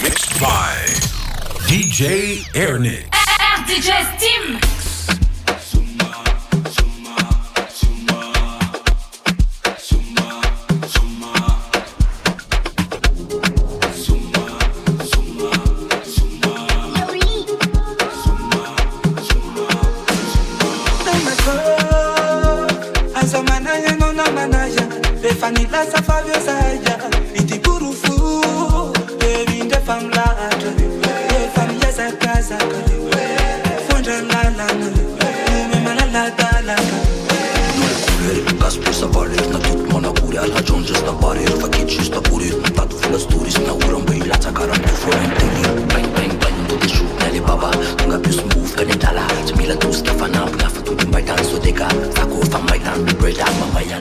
Mixed by DJ Airnix. DJ Steam. Vatican Sa kufa maitan, bread at mamayan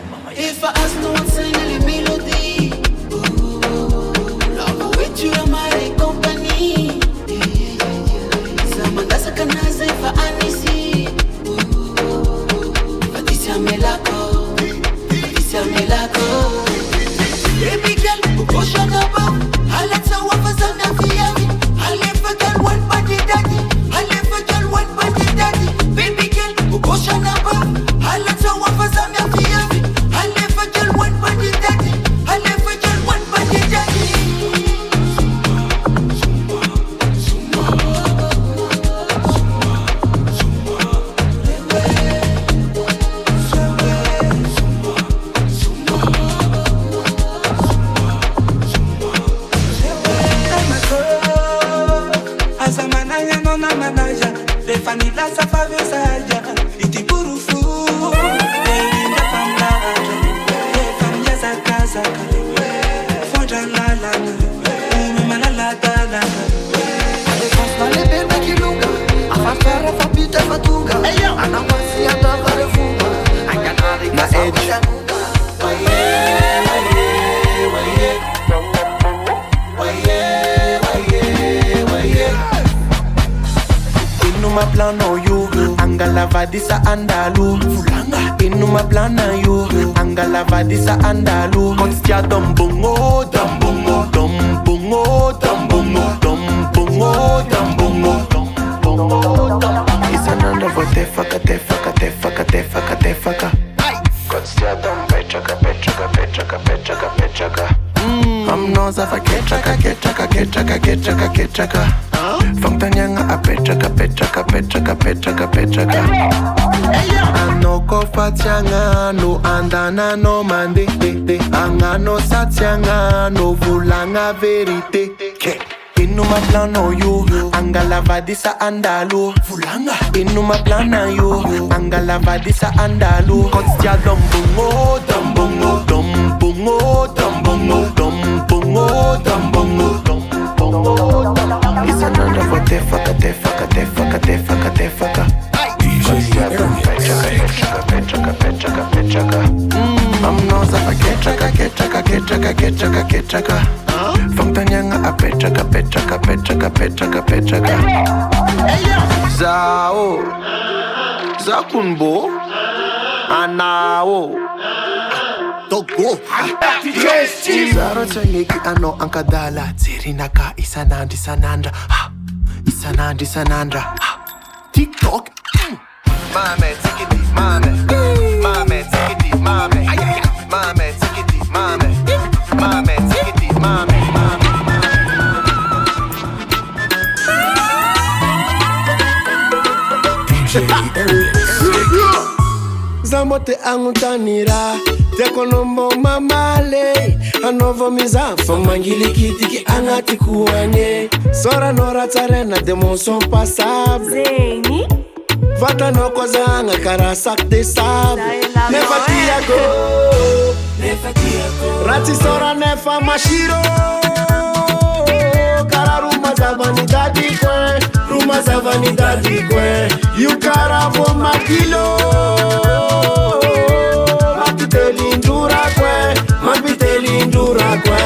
izanandra va tefaka tfakatfakfka tfakakty iatopetrakaetrtrttamina zaa efantaniana apetraka petraka etraatraatraka no Anoko fatiangano no mandetete Angano satiangano volanga verite Inuma plano yo, angalavadisa andalo Vulanga Inuma plana yo, angalavadisa andalo Kotsya dombongo, dombongo, dombongo, dombongo Matumbo anao Togo Zaratsaineky anao ankadala jerinaka isanandra isanandra isanandra isanandra tiktok Mame, tikiti, mame, mame, tikiti, mame, mame, tikiti, mame, mame, tikiti, mame. J.O. abote aotanira tekonombo mamale anovomizafa mangilikidiki aatikoanesornratareaéatoaa arae mazavanidadikwe yukarafo makilo matitelindurakwe mapitelindurakwe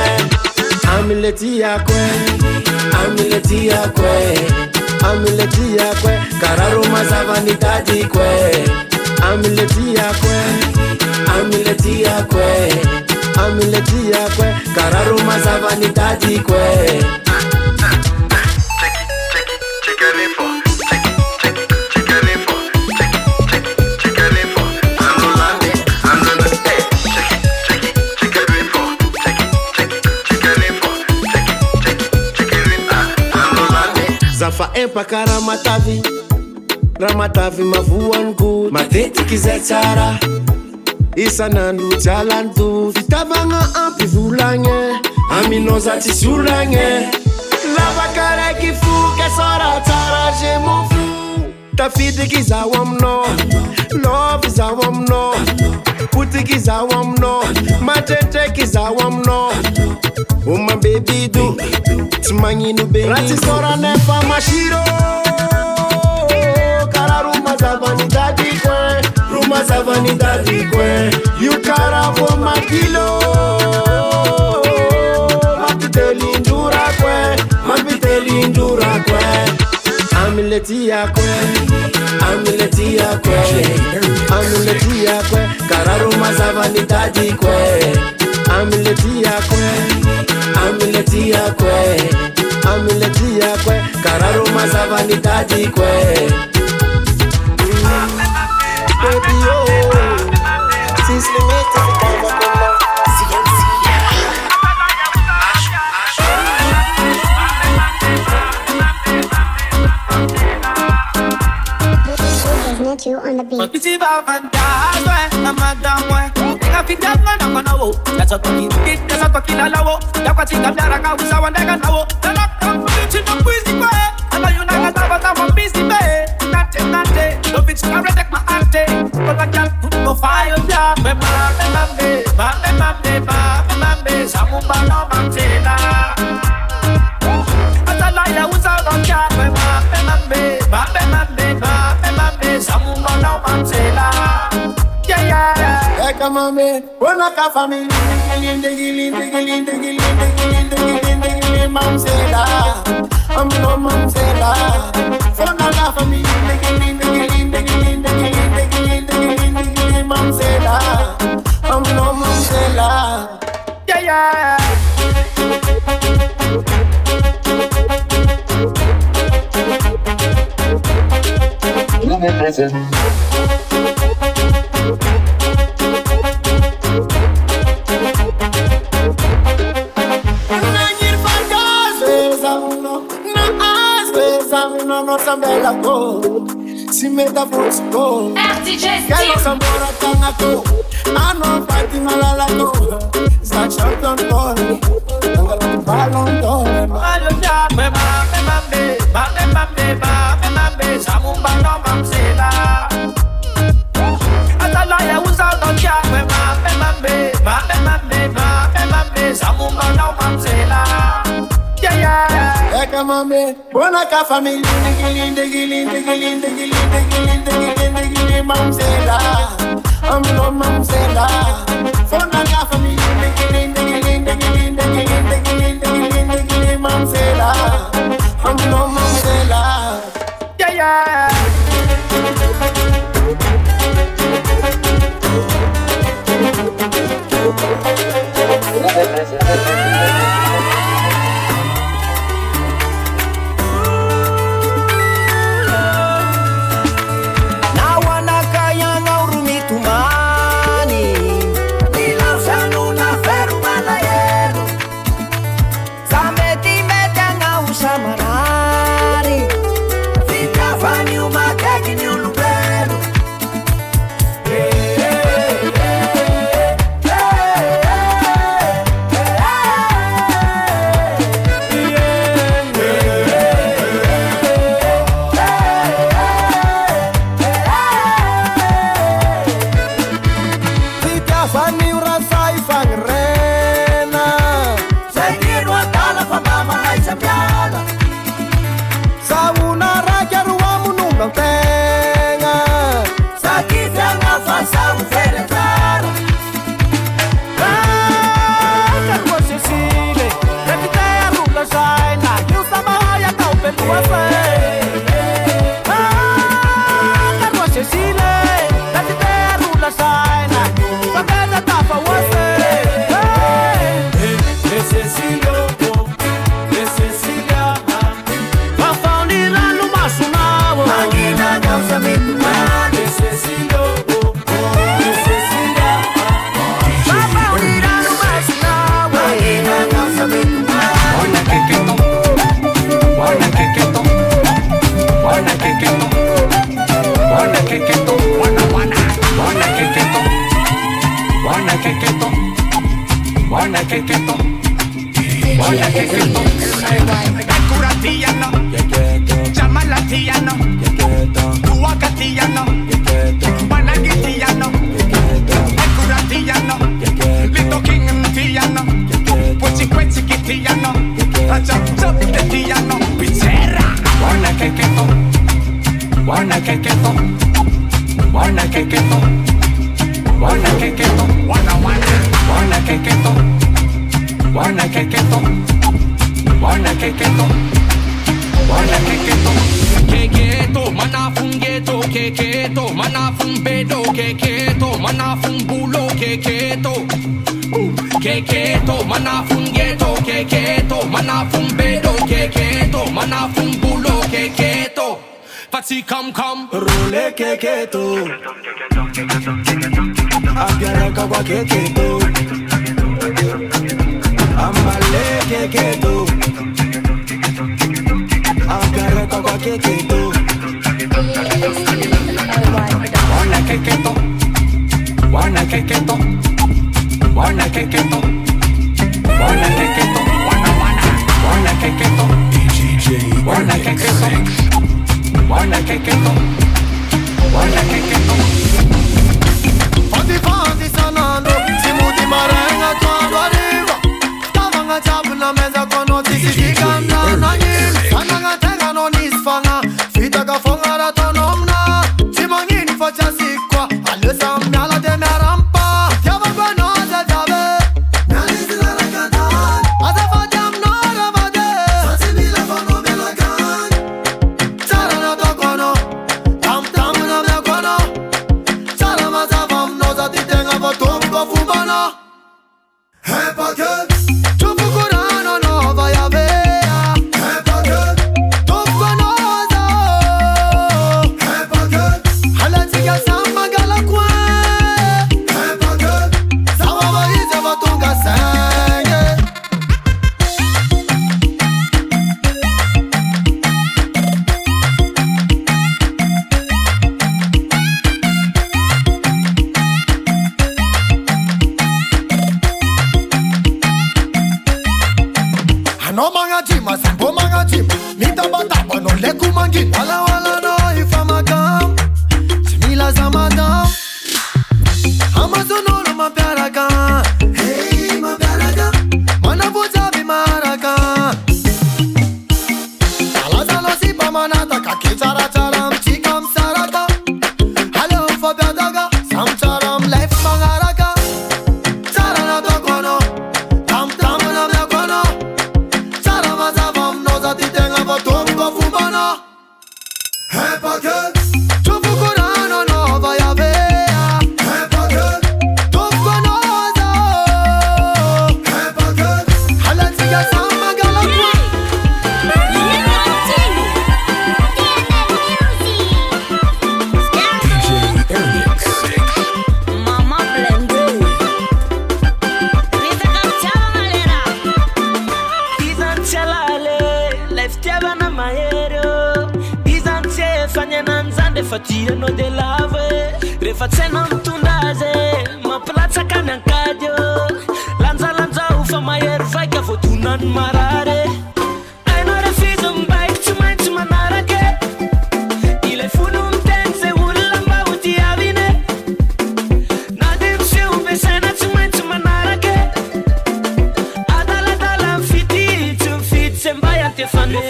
amiletiyakwe amiletiyakwe amiletiyakwe kararo mazavanidadikwe amiletiyakwe amiletiyakwe amiletiyakwe kararo mazavanidadikwe fakaraha matavy raha matavy mavohaniko matetiky zay tsara isanano jalanto fitavagna ampivolagne aminao za tsy zolagn lafaka raiky fokeso ra tsara zemofo tafidiky zaho aminao lov zaho aminao potiky zaho aminao matretreky zao ai uma bebido timanyino bem ratisora nepa mashiro cara ruma za vanidade kwe ruma za vanidade kwe e o cara voma kilo matitelindura kwe mabitelindura kwe amiletiyakwe amiletiyakwe amiletiyakwe kararuma za vanidade kwe amiletiyakwe ameletia kwe, ameletia kwe, kararuma za kwe you on the beat sawo That's toki It toki na lawo Dakwa chinga mdara ka wandega nawo Nana kambu chino kwizi kwa e Ano yuna kasa bata mwambizi nante, Nate nate Lovitch kare tek ma ante Kola kyan kutu fire ya Memara memambe chamamé, bona ca famille. Digili, digili, digili, digili, digili, Yeah, yeah. mame. Bona ka family digilin digilin digilin digilin digilin digilin digilin mamsela. I'm no mamsela. Bona ka family digilin digilin digilin digilin digilin digilin digilin mamsela. I'm no mamsela. que quieto, cura to llama la que que Wanna kick it off. Wanna kick it off. Wanna kick it off. Keketo, manafung geto, keketo, manafung bedo, keketo, manafung bulo, keketo. Keketo, manafung geto, keketo, manafung bedo, keketo, manafung bulo, keketo. Fatsi come come, rule keketo. Apiara kawa keketo. quieto. Agarra tu a g a que q u e t o Wanna que q u e t o Wanna que q u e t o Wanna que q u e t o Wanna que q u e t o Wanna wanna. Wanna que q u e t o j Wanna que q u e t o Wanna que q u e t o Wanna que q u e t o Fadi fadi sanando, simu di marenga q u a r r i v a t a v a n g a già This no man a gym, a sample man a gym. Nita batapa, no leku man gin, wala wala. Você vai até família.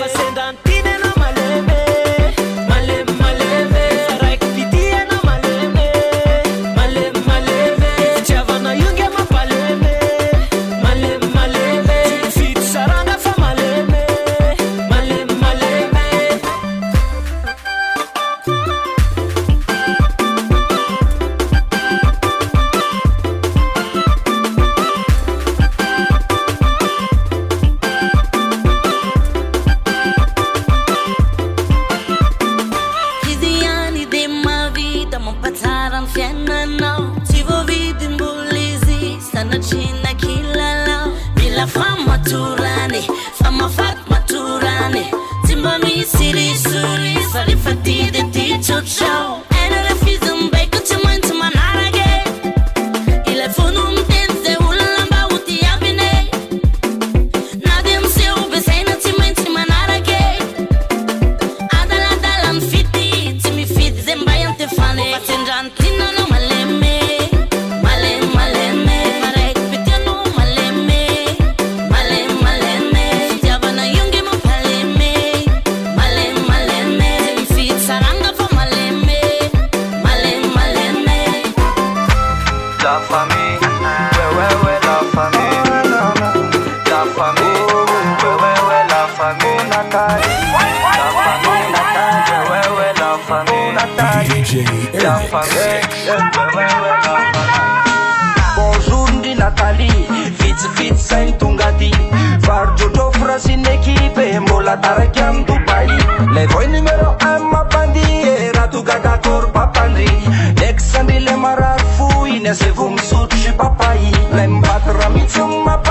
a ti de ojundi latali vivitsan tungati barjodofrasinekipe mbo latarkyam tupa eonrom maadieadar aaieilemararfuievumsuaam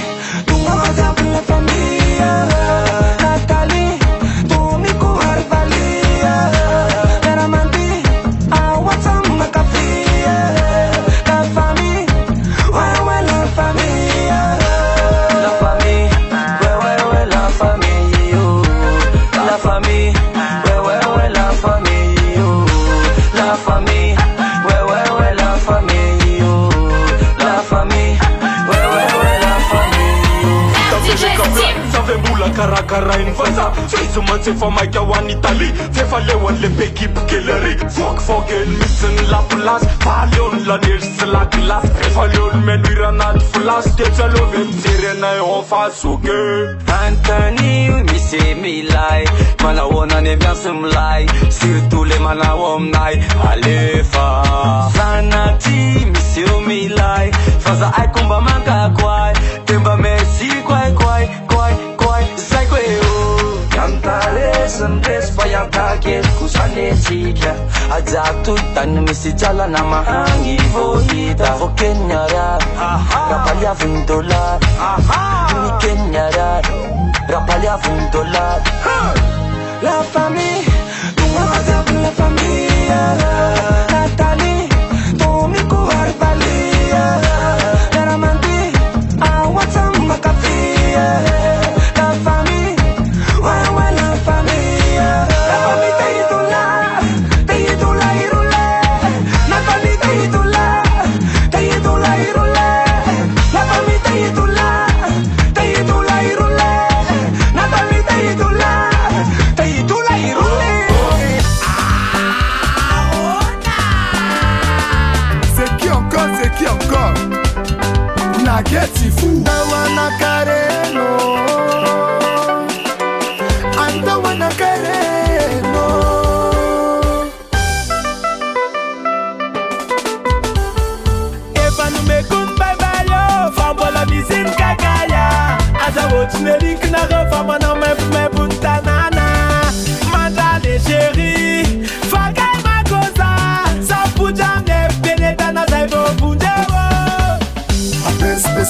anyazasisymatsefa maika ho a'nyitali tyfaleoan' le pkipe kelery ok akeny misy ny laplay faleony lanezisy lalasy faeo o meoiranaty lay tetsyaleoe mijery anay ofasok ann misy milay maahnanymias milay to le manao aminay aea misy miay fazaykomba k yakakel kushanetika aja tuitani misijala na mahangi voita vo kenyara rapalia vindolar ni kenya kenyara rapalia vindolar la famille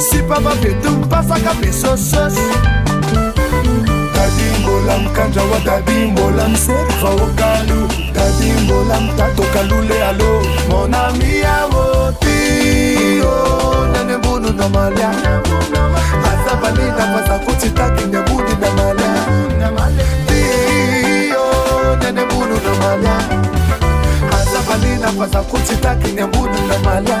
sipapa mpe tumpasaka mpe sosos kadimbolam kanjawa kadimbolam serva okalu kadimbolam tatokalule alo monami yawotio oh, nane mbunu na malia aza balina pasa kuti takinya budi na malia tio oh, nane mbunu na malia aza balina pasa kuti takinya budi na malia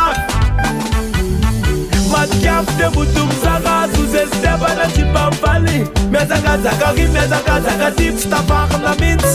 kyafute mutumsakazu zezitebana cipamfali mezakazakaki mezakazaka tipstapakna mins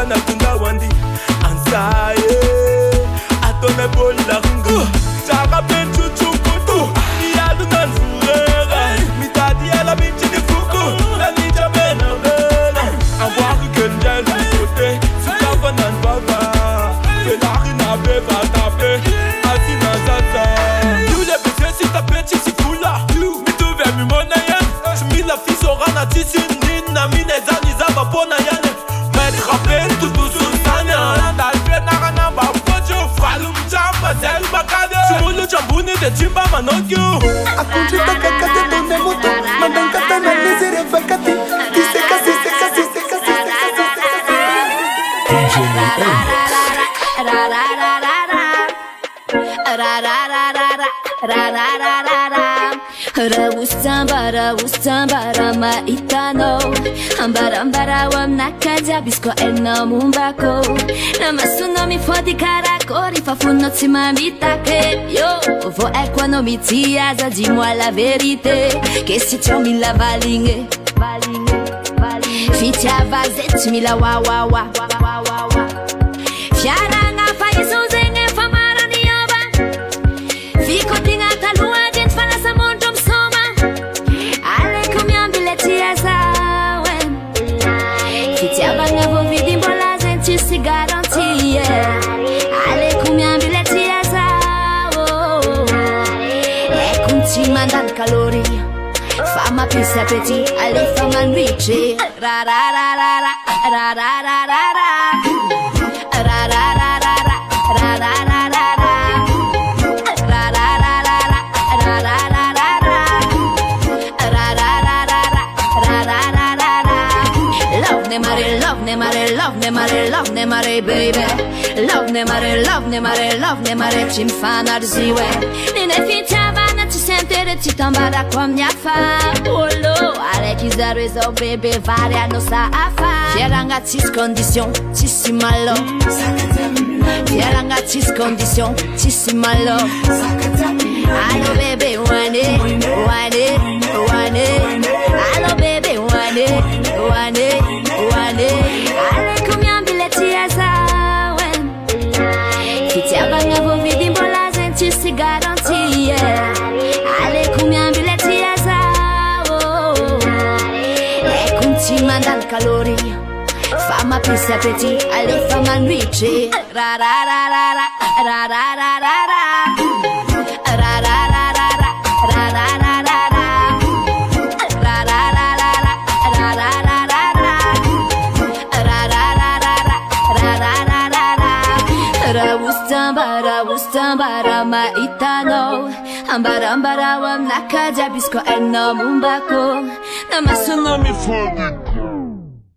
nzala natunga wandi ansaye atona bolila rungu tara pentu you Acum ce dacă ca de donde mutu Mă dăm ca te analizire, fai ca ti Dice ca si, se ca si, se ca si, se ca si, se ca si DJ Remix Ra ra ra ra ra Ra ra ra ra ra Ra ra ra ra ra raa osoamba raa ossamba raha mahitanao ambarambarao aminakajyabyizy ko aina mombako ah masonao mifoty karakory fa foninao tsy mamitake io vô aiko anao mityazadimoala verité ke sitsa mila valigny fitsyava ze tsy mila aaaaaa Si mandan calori Fama pis apeti Ali faman vici Ra ra ra ra ra Ra ra ra ra ra Ra ra ra ra ra Ra ra ra Love ne mare, love ne mare, love ne mare, love ne mare, baby Love ne mare, love ne mare, love ne mare Cim fanar ziue Nine fi tava Tu chitambara kwa myafaulo arekizarueza ubebe varianosa afa la tis condition tisimalo la tis condition tisimalo ano bebe wane wane wane, wane. tu sais petit, allez femme à nuit, ra ra ra ra ra ra ra ra ra ra ra ra ra ra ra ra ra ra ustambara maitano ambarambara wamnakaja bisko eno mumbako namasulumi fodiko